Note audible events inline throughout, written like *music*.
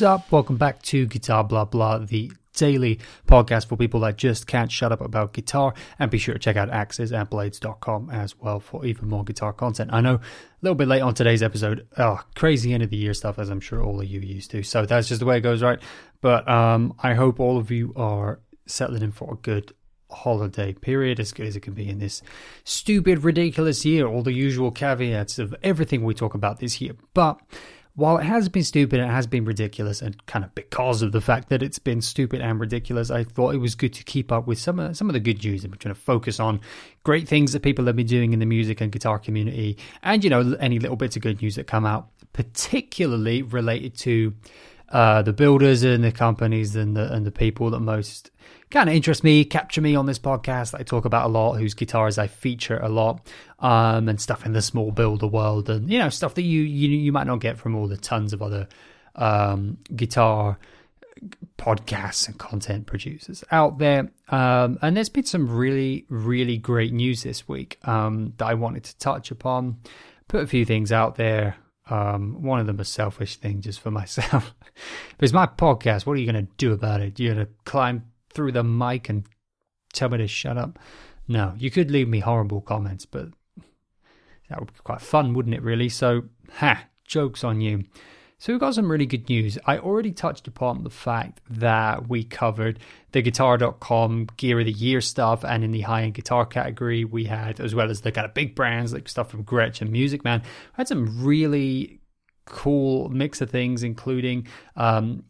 What's up? Welcome back to Guitar Blah Blah, the daily podcast for people that just can't shut up about guitar. And be sure to check out axesandblades.com as well for even more guitar content. I know a little bit late on today's episode. Oh, crazy end of the year stuff, as I'm sure all of you used to. So that's just the way it goes, right? But um, I hope all of you are settling in for a good holiday period as good as it can be in this stupid, ridiculous year. All the usual caveats of everything we talk about this year. But while it has been stupid, it has been ridiculous, and kind of because of the fact that it's been stupid and ridiculous, I thought it was good to keep up with some of some of the good news. I'm trying to focus on great things that people have been doing in the music and guitar community, and you know any little bits of good news that come out, particularly related to uh, the builders and the companies and the and the people that most kind of interest me, capture me on this podcast that I talk about a lot, whose guitars I feature a lot, um, and stuff in the small builder world, and you know stuff that you you you might not get from all the tons of other um, guitar podcasts and content producers out there. Um, and there's been some really really great news this week um, that I wanted to touch upon. Put a few things out there. Um, one of them a selfish thing just for *laughs* myself. it's my podcast. What are you going to do about it? You're going to climb through the mic and tell me to shut up. No, you could leave me horrible comments, but that would be quite fun, wouldn't it, really? So, ha, joke's on you. So, we've got some really good news. I already touched upon the fact that we covered the guitar.com gear of the year stuff, and in the high end guitar category, we had, as well as the kind of big brands like stuff from Gretsch and Music Man, had some really cool mix of things, including um,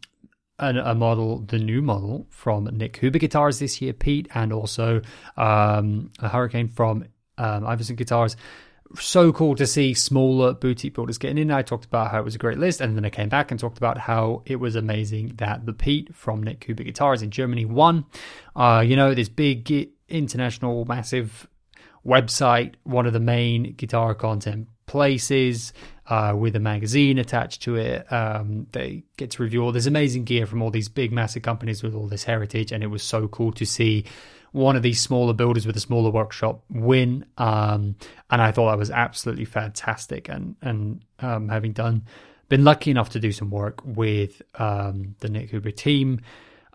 a, a, model, the new model from Nik Huber Guitars this year, Piet, and also um, a Hurricane from um, Ivison Guitars. So cool to see smaller boutique builders getting in. I talked about how it was a great list, and then I came back and talked about how it was amazing that the Piet from Nik Huber Guitars in Germany won. Uh, you know, this big international, massive website, one of the main guitar content places uh, with a magazine attached to it. Um, they get to review all this amazing gear from all these big, massive companies with all this heritage, and it was so cool to see one of these smaller builders with a smaller workshop win. Um, and I thought that was absolutely fantastic. And and um, having done, been lucky enough to do some work with um, the Nik Huber team.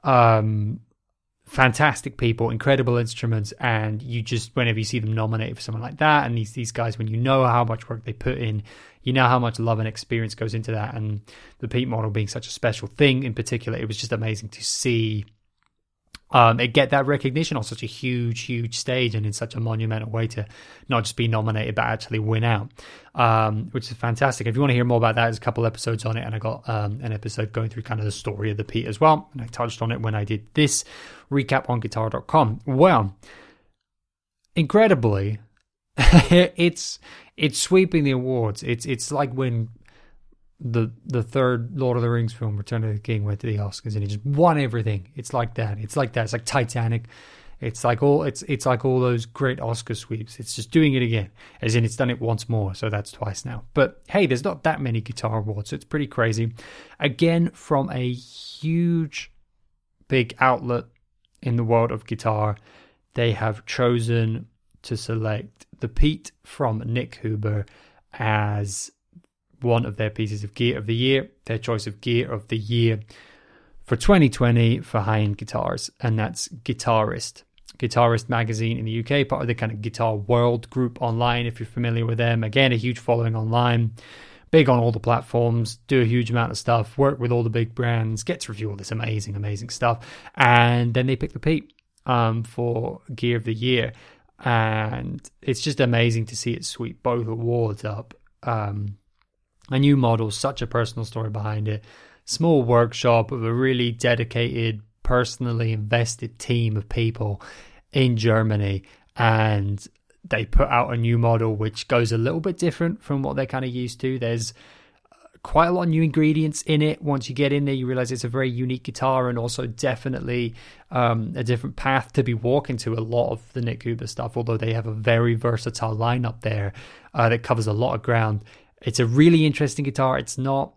Um, fantastic people, incredible instruments, and you just whenever you see them nominated for someone like that, and these these guys, when you know how much work they put in, you know how much love and experience goes into that, and the Piet model being such a special thing in particular, it was just amazing to see um, it get that recognition on such a huge, huge stage and in such a monumental way to not just be nominated but actually win out, um, which is fantastic. If you want to hear more about that, there's a couple episodes on it, and I got um, an episode going through kind of the story of the Piet as well, and I touched on it when I did this recap on Guitar.com. Well, incredibly, *laughs* it's it's sweeping the awards. It's it's like when the the third Lord of the Rings film, Return of the King, went to the Oscars and he just won everything. It's like that. It's like that. It's like Titanic. It's like all it's it's like all those great Oscar sweeps. It's just doing it again, as in it's done it once more. So that's twice now. But hey, there's not that many guitar awards, so it's pretty crazy. Again, from a huge, big outlet in the world of guitar, they have chosen to select the Piet from Nik Huber as one of their pieces of gear of the year, their choice of gear of the year for 2020 for high end guitars, and that's Guitarist. Guitarist magazine in the UK, part of the kind of Guitar World group online, if you're familiar with them. Again, a huge following online, big on all the platforms, do a huge amount of stuff, work with all the big brands, get to review all this amazing, amazing stuff. And then they pick the Piet um, for Gear of the Year. And it's just amazing to see it sweep both awards up. Um, a new model, such a personal story behind it. Small workshop of a really dedicated, personally invested team of people in Germany. And they put out a new model which goes a little bit different from what they're kind of used to. There's quite a lot of new ingredients in it. Once you get in there, you realize it's a very unique guitar and also definitely um, a different path to be walking to a lot of the Nik Huber stuff, although they have a very versatile lineup there uh, that covers a lot of ground. It's a really interesting guitar. It's not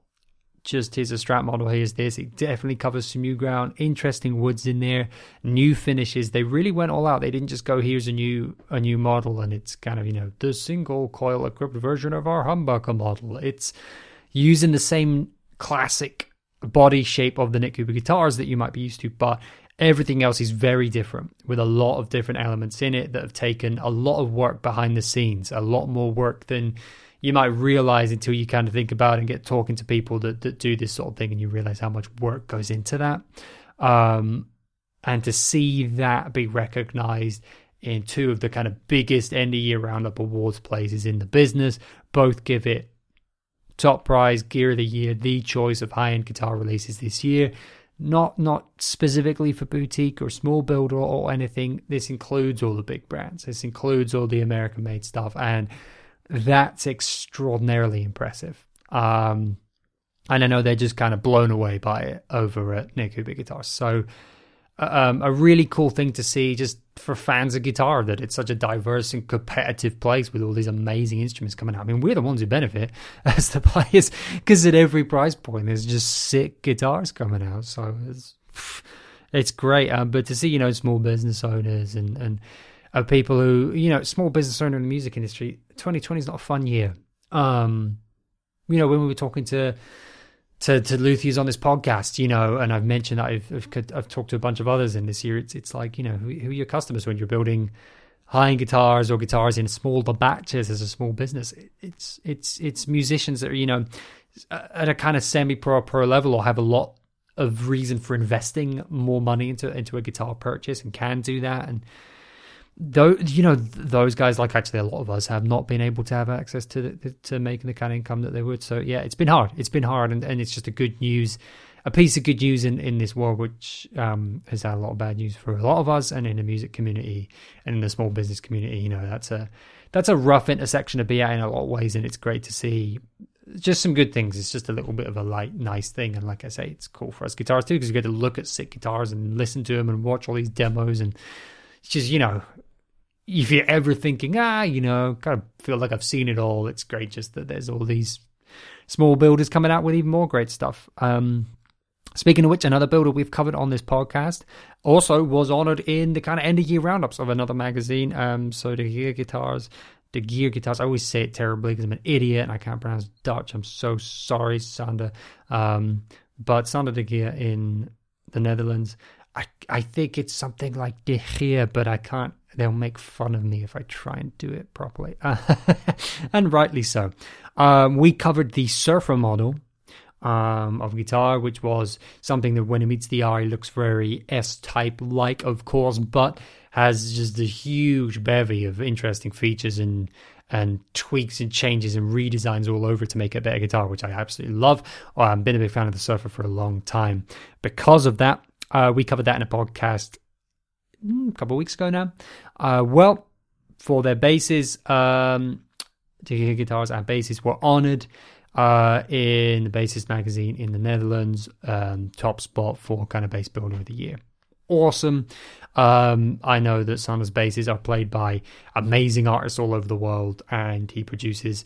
just here's a Strat model, here's this. It definitely covers some new ground, interesting woods in there, new finishes. They really went all out. They didn't just go here's a new a new model and it's kind of, you know, the single coil equipped version of our humbucker model. It's using the same classic body shape of the Nik Huber guitars that you might be used to, but everything else is very different with a lot of different elements in it that have taken a lot of work behind the scenes, a lot more work than you might realize until you kind of think about it and get talking to people that, that do this sort of thing and you realize how much work goes into that. Um, and to see that be recognized in two of the kind of biggest end of year roundup awards places in the business, both give it top prize, gear of the year, the choice of high end guitar releases this year. Not not specifically for boutique or small builder or anything. This includes all the big brands. This includes all the American made stuff, and that's extraordinarily impressive. Um, and I know they're just kind of blown away by it over at Nik Huber Guitars. So um, a really cool thing to see just for fans of guitar that it's such a diverse and competitive place with all these amazing instruments coming out. I mean, we're the ones who benefit *laughs* as the players because at every price point there's just sick guitars coming out. So it's it's great. Um, but to see you know small business owners and and uh, people who you know small business owner in the music industry, 2020 is not a fun year. Um, you know when we were talking to to to luthiers on this podcast, you know, and I've mentioned that I've, I've, I've talked to a bunch of others in this year. It's it's like you know who, who are your customers when you're building high end guitars or guitars in smaller batches as a small business. It's it's it's musicians that are you know at a kind of semi pro pro level or have a lot of reason for investing more money into into a guitar purchase and can do that and though you know those guys like actually a lot of us have not been able to have access to the, to making the kind of income that they would. So yeah it's been hard. It's been hard and, and it's just a good news a piece of good news in, in this world which um, has had a lot of bad news for a lot of us and in the music community and in the small business community. You know that's a that's a rough intersection to be at in a lot of ways and it's great to see just some good things. It's just a little bit of a light nice thing and like i say it's cool for us guitars too because you get to look at sick guitars and listen to them and watch all these demos and it's just you know if you're ever thinking, ah, you know, kind of feel like I've seen it all, it's great just that there's all these small builders coming out with even more great stuff. Um, speaking of which, another builder we've covered on this podcast also was honored in the kind of end of year roundups of another magazine. Um, so De Gier Guitars, De Gier Guitars, I always say it terribly because I'm an idiot and I can't pronounce Dutch. I'm so sorry, Sander. Um, but Sander de Gier in the Netherlands. I, I think it's something like De Geer, but I can't they'll make fun of me if I try and do it properly. *laughs* and rightly so. Um, we covered the Surfer model um, of guitar, which was something that when it meets the eye looks very S type like, of course, but has just a huge bevy of interesting features and and tweaks and changes and redesigns all over to make a better guitar, which I absolutely love. I've been a big fan of the Surfer for a long time. Because of that, uh, we covered that in a podcast a couple of weeks ago now. Uh, well, for their basses, um, guitars and basses were honored uh, in the Bassist magazine in the Netherlands, um, top spot for kind of bass builder of the year. Awesome. Um, I know that Sander's basses are played by amazing artists all over the world, and he produces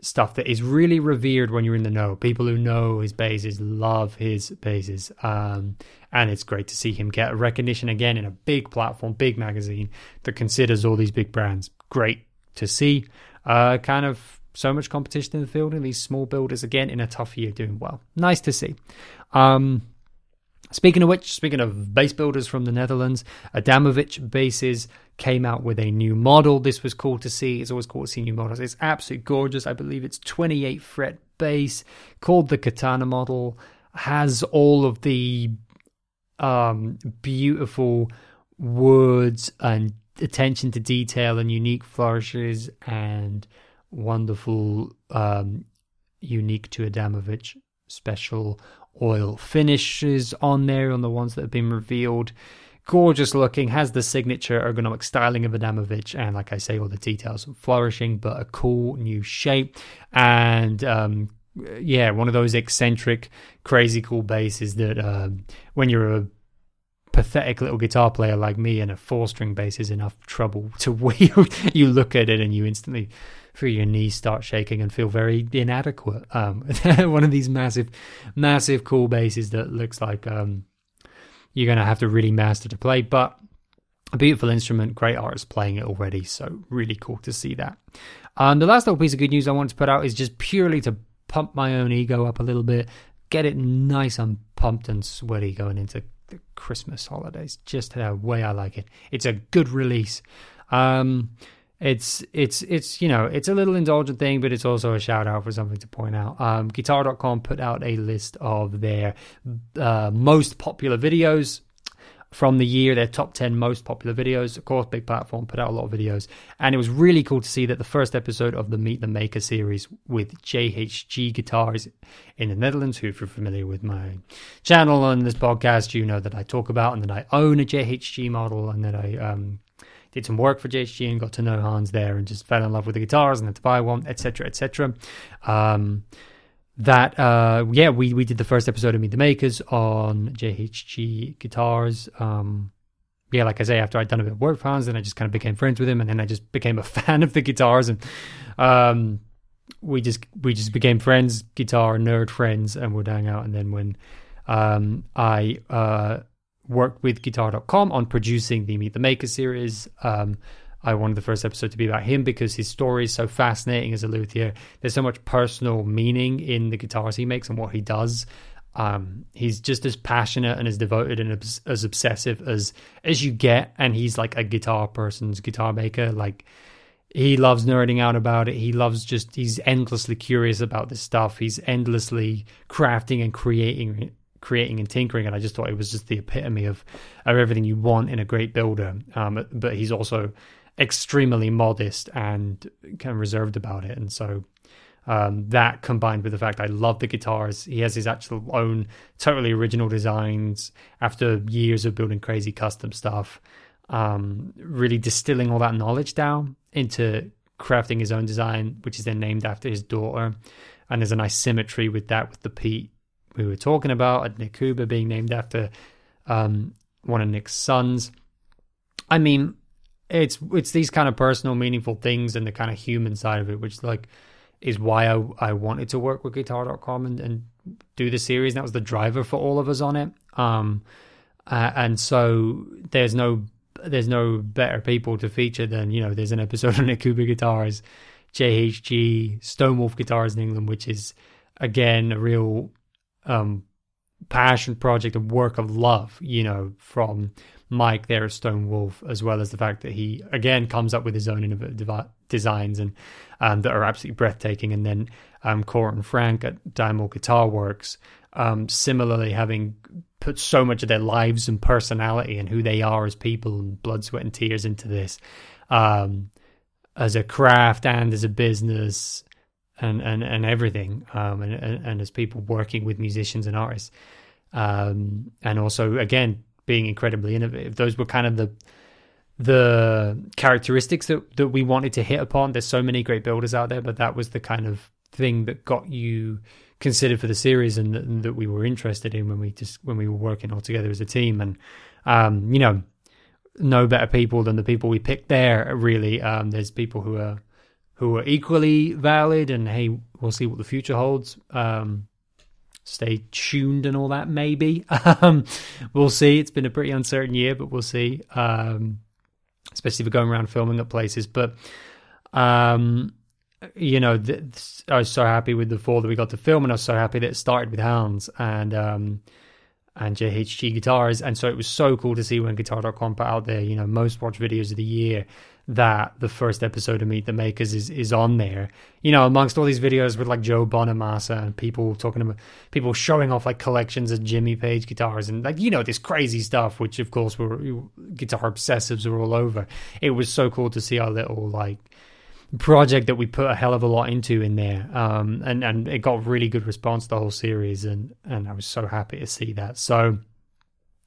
stuff that is really revered when you're in the know. People who know his bases love his bases. Um, and it's great to see him get recognition again in a big platform, big magazine that considers all these big brands. Great to see. Uh, kind of so much competition in the field, and these small builders again in a tough year doing well. Nice to see. Um, Speaking of which, speaking of bass builders from the Netherlands, Adamovic Basses came out with a new model. This was cool to see. It's always cool to see new models. It's absolutely gorgeous. I believe it's 28 fret bass called the Katana model. Has all of the um, beautiful words and attention to detail and unique flourishes and wonderful, um, unique to Adamovic special oil finishes on there on the ones that have been revealed. Gorgeous looking, has the signature ergonomic styling of Adamovic, and like I say, all the details flourishing, but a cool new shape. And um, yeah, one of those eccentric, crazy cool basses that uh, when you're a pathetic little guitar player like me and a four string bass is enough trouble to *laughs* wield, you look at it and you instantly feel your knees start shaking and feel very inadequate. Um, *laughs* one of these massive, massive cool basses that looks like um, you're going to have to really master to play, but a beautiful instrument, great artists playing it already, so really cool to see that. Um, the last little piece of good news I wanted to put out is just purely to pump my own ego up a little bit. get it nice and pumped and sweaty going into the Christmas holidays. Just the way I like it. It's a good release. Um, it's it's it's you know it's a little indulgent thing, but it's also a shout out for something to point out. Um, Guitar.com put out a list of their uh, most popular videos from the year, their top 10 most popular videos. Of course, big platform, put out a lot of videos. And it was really cool to see that the first episode of the Meet the Maker series with JHG Guitars in the Netherlands, who, if you're familiar with my channel on this podcast, you know that I talk about and that I own a JHG model and that I um, did some work for JHG and got to know Hans there and just fell in love with the guitars and had to buy one, etc., etc. Um, that uh yeah we we did the first episode of meet the makers on jhg guitars um yeah like i say after i'd done a bit of work for hans then i just kind of became friends with him and then i just became a *laughs* fan of the guitars and um we just we just became friends guitar nerd friends and would hang out and then when um i uh worked with guitar.com on producing the meet the maker series um I wanted the first episode to be about him because his story is so fascinating as a luthier. There's so much personal meaning in the guitars he makes and what he does. Um, he's just as passionate and as devoted and as, as obsessive as as you get, and he's like a guitar person's guitar maker. Like he loves nerding out about it. He loves just he's endlessly curious about this stuff. He's endlessly crafting and creating creating and tinkering and I just thought it was just the epitome of of everything you want in a great builder um, but he's also extremely modest and kind of reserved about it. And so um, that combined with the fact I love the guitars, he has his actual own totally original designs after years of building crazy custom stuff. Um, really distilling all that knowledge down into crafting his own design, which is then named after his daughter. And there's a nice symmetry with that, with the Piet we were talking about, Nik Huber being named after um, one of Nik's sons. I mean, it's it's these kind of personal, meaningful things and the kind of human side of it, which like is why I I wanted to work with Guitar.com and, and do the series. That was the driver for all of us on it. Um, uh, and so there's no there's no better people to feature than you know there's an episode on Nik Huber Guitars, JHG, Stonewolf Guitars in England, which is again a real um, passion project, a work of love, you know, from Mike there at Stone Wolf, as well as the fact that he again comes up with his own innovative designs and um, that are absolutely breathtaking. And then um, and Frank at Deimel Guitar Works, um, similarly having put so much of their lives and personality and who they are as people and blood, sweat, and tears into this um, as a craft and as a business and and and everything, um, and, and, and as people working with musicians and artists, um, and also again being incredibly innovative. Those were kind of the the characteristics that that we wanted to hit upon. There's so many great builders out there, but that was the kind of thing that got you considered for the series and, and that we were interested in when we just when we were working all together as a team. And um, you know, no better people than the people we picked there. Really, um, there's people who are who are equally valid, and hey, we'll see what the future holds. Um, stay tuned and all that. Maybe *laughs* um, we'll see. It's been a pretty uncertain year, but we'll see. Um, especially for going around filming at places. But um, you know, th- I was so happy with the four that we got to film, and I was so happy that it started with Hans and um, and JHG guitars, and so it was so cool to see when Guitar.com put out their you know most watched videos of the year that the first episode of Meet the Makers is is on there. You know, amongst all these videos with like Joe Bonamassa and people talking about people showing off like collections of Jimmy Page guitars and like you know this crazy stuff, which of course were guitar obsessives were all over. It was so cool to see our little like project that we put a hell of a lot into in there, um, and and it got really good response the whole series, and and I was so happy to see that. So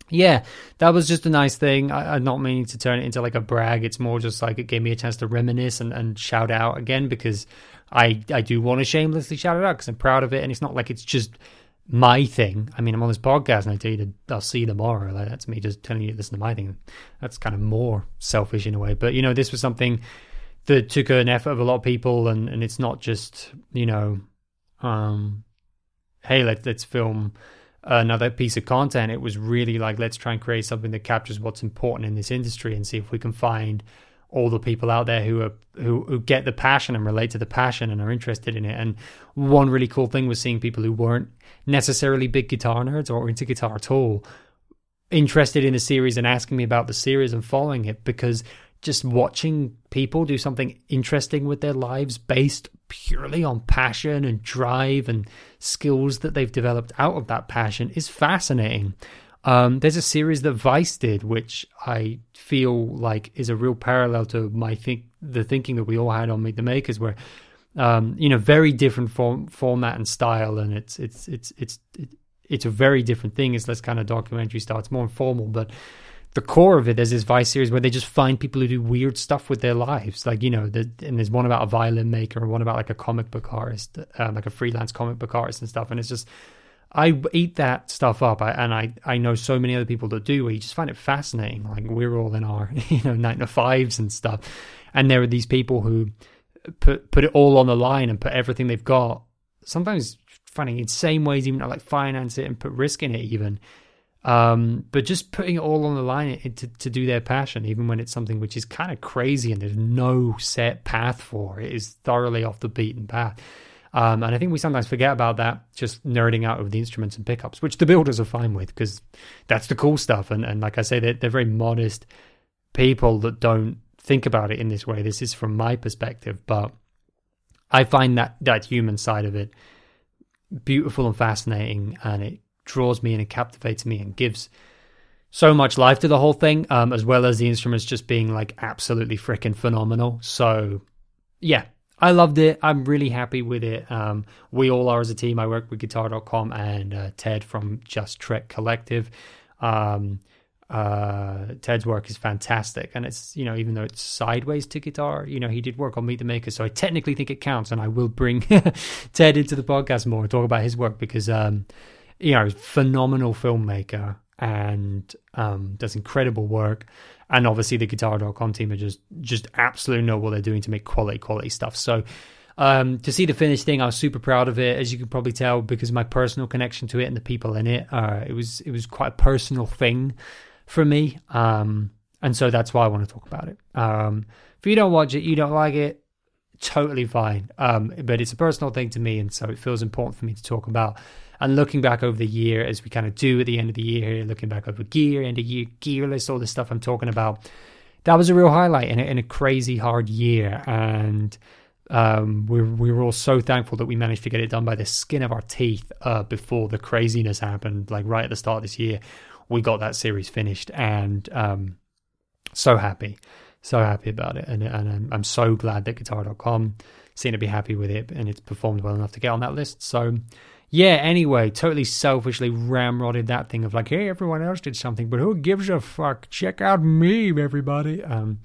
yeah, that was just a nice thing. I, am not meaning to turn it into like a brag. It's more just like it gave me a chance to reminisce and, and shout out again because I I do want to shamelessly shout it out because I'm proud of it, and it's not like it's just my thing. I mean, I'm on this podcast and I tell you to, I'll see you tomorrow. Like, that's me just telling you to listen to my thing. That's kind of more selfish in a way. But you know, this was something that took an effort of a lot of people, and and it's not just you know, um, hey, let let's film another piece of content. It was really like, let's try and create something that captures what's important in this industry and see if we can find all the people out there who are who, who get the passion and relate to the passion and are interested in it. And one really cool thing was seeing people who weren't necessarily big guitar nerds or into guitar at all interested in the series and asking me about the series and following it because just watching people do something interesting with their lives based purely on passion and drive and skills that they've developed out of that passion is fascinating. Um, there's a series that Vice did, which I feel like is a real parallel to my think the thinking that we all had on Meet the Makers, where um, you know, very different form, format and style, and it's it's it's it's it's a very different thing. It's less kind of documentary style. It's more informal, but the core of it is this Vice series where they just find people who do weird stuff with their lives. Like, you know, the, and there's one about a violin maker and one about like a comic book artist, um, like a freelance comic book artist and stuff. And it's just, I eat that stuff up, I, and I I know so many other people that do. Where you just find it fascinating. Like we're all in our *laughs* you know nine to fives and stuff, and there are these people who put put it all on the line and put everything they've got. Sometimes finding insane ways even to like finance it and put risk in it even. Um, but just putting it all on the line to, to do their passion, even when it's something which is kind of crazy and there's no set path for it, is thoroughly off the beaten path. Um, and I think we sometimes forget about that, just nerding out over the instruments and pickups, which the builders are fine with because that's the cool stuff. And, and like I say, they're, they're very modest people that don't think about it in this way. This is from my perspective, but I find that that human side of it beautiful and fascinating, and it draws me in and captivates me and gives so much life to the whole thing, um, as well as the instruments just being like absolutely freaking phenomenal. So, yeah, I loved it. I'm really happy with it. Um, we all are as a team. I work with guitar.com and uh, Ted from Just Trek Collective. Um, uh, Ted's work is fantastic, and it's you know even though it's sideways to guitar, you know he did work on Meet the Maker, so I technically think it counts, and I will bring *laughs* Ted into the podcast more and talk about his work because um, you know phenomenal filmmaker and um, does incredible work. And obviously the guitar.com team are just just absolutely know what they're doing to make quality quality stuff. So um, to see the finished thing i was super proud of it as you can probably tell because my personal connection to it and the people in it uh, it was it was quite a personal thing for me. Um, and so that's why i want to talk about it. Um, if you don't watch it you don't like it totally fine. Um, but it's a personal thing to me and so it feels important for me to talk about and looking back over the year, as we kind of do at the end of the year, here, looking back over gear, end of year gear list, all the stuff I'm talking about, that was a real highlight in a, in a crazy hard year. And um, we, we were all so thankful that we managed to get it done by the skin of our teeth uh, before the craziness happened, like right at the start of this year. We got that series finished and um, so happy, so happy about it. And, and I'm, I'm so glad that guitar.com seemed to be happy with it and it's performed well enough to get on that list. So, yeah, anyway, totally selfishly ramrodded that thing of like, hey, everyone else did something, but who gives a fuck? Check out me, everybody. Um,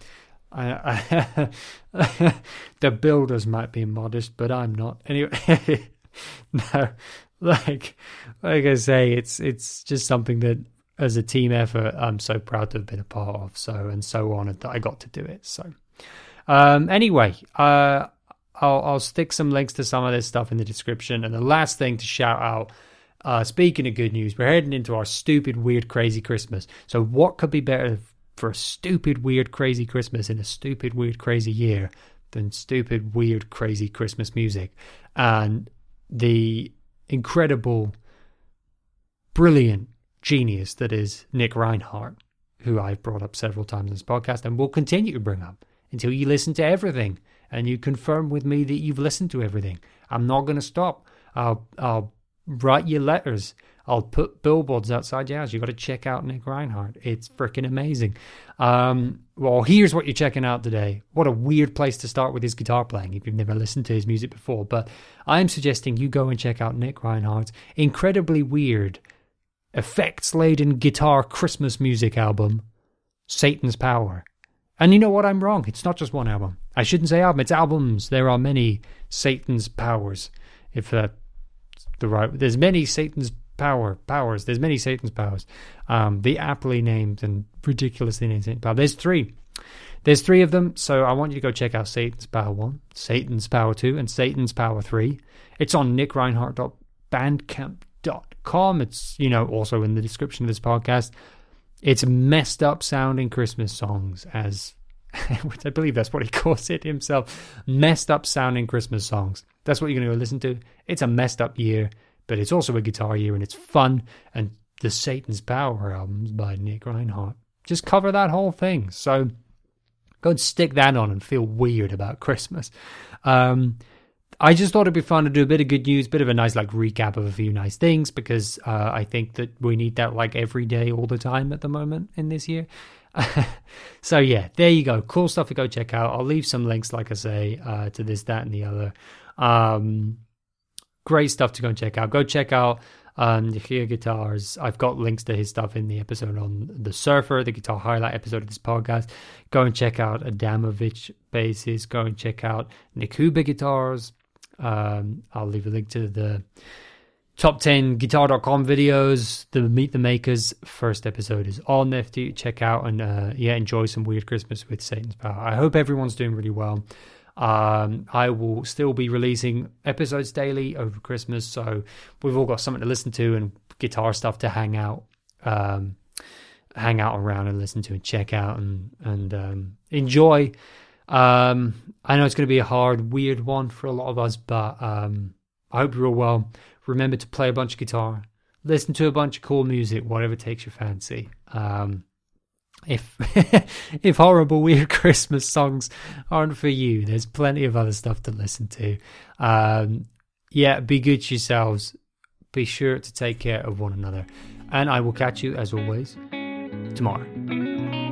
I, I *laughs* the builders might be modest, but I'm not. Anyway, *laughs* no, like, like I say, it's it's just something that as a team effort, I'm so proud to have been a part of. So and so honored that I got to do it. So, um, anyway, uh, I'll, I'll stick some links to some of this stuff in the description. And the last thing to shout out uh, speaking of good news, we're heading into our stupid, weird, crazy Christmas. So, what could be better for a stupid, weird, crazy Christmas in a stupid, weird, crazy year than stupid, weird, crazy Christmas music? And the incredible, brilliant genius that is Nick Reinhart, who I've brought up several times in this podcast and will continue to bring up until you listen to everything and you confirm with me that you've listened to everything. I'm not going to stop. I'll, I'll write you letters. I'll put billboards outside your house. You got to check out Nick Reinhart. It's freaking amazing. Um, well, here's what you're checking out today. What a weird place to start with his guitar playing if you've never listened to his music before. But I'm suggesting you go and check out Nick Reinhart's incredibly weird, effects laden guitar Christmas music album, Satan's Power. And you know what? I'm wrong. It's not just one album. I shouldn't say album. It's albums. There are many Satan's powers. If uh, the right, there's many Satan's power powers. There's many Satan's powers. Um, the aptly named and ridiculously named power. There's three. There's three of them. So I want you to go check out Satan's Power One, Satan's Power Two, and Satan's Power Three. It's on nickreinhart.bandcamp.com. It's you know also in the description of this podcast. It's messed up sounding Christmas songs as *laughs* which I believe that's what he *laughs* calls it himself, messed up sounding Christmas songs. That's what you're going to listen to. It's a messed up year, but it's also a guitar year and it's fun. And the Satan's Power albums by Nick Reinhart just cover that whole thing. So go and stick that on and feel weird about Christmas. Um, I just thought it'd be fun to do a bit of good news, a bit of a nice like recap of a few nice things because uh, I think that we need that like every day, all the time at the moment in this year. *laughs* so yeah, there you go. Cool stuff to go check out. I'll leave some links, like I say, uh, to this, that, and the other. Um, great stuff to go and check out. Go check out um, Guitars. I've got links to his stuff in the episode on the Surfer, the guitar highlight episode of this podcast. Go and check out Adamovic basses. Go and check out Nik Huber guitars. Um, I'll leave a link to the top 10 guitar.com videos the meet the makers first episode is on there to check out and uh, yeah enjoy some weird christmas with satan's power. I hope everyone's doing really well. Um, i will still be releasing episodes daily over christmas so we've all got something to listen to and guitar stuff to hang out um, hang out around and listen to and check out and and um, enjoy. Um, i know it's going to be a hard weird one for a lot of us but um, i hope you're all well remember to play a bunch of guitar, listen to a bunch of cool music, whatever takes your fancy. Um, if *laughs* if horrible weird *laughs* Christmas songs aren't for you, there's plenty of other stuff to listen to. Um, yeah, be good to yourselves. Be sure to take care of one another, and I will catch you as always tomorrow.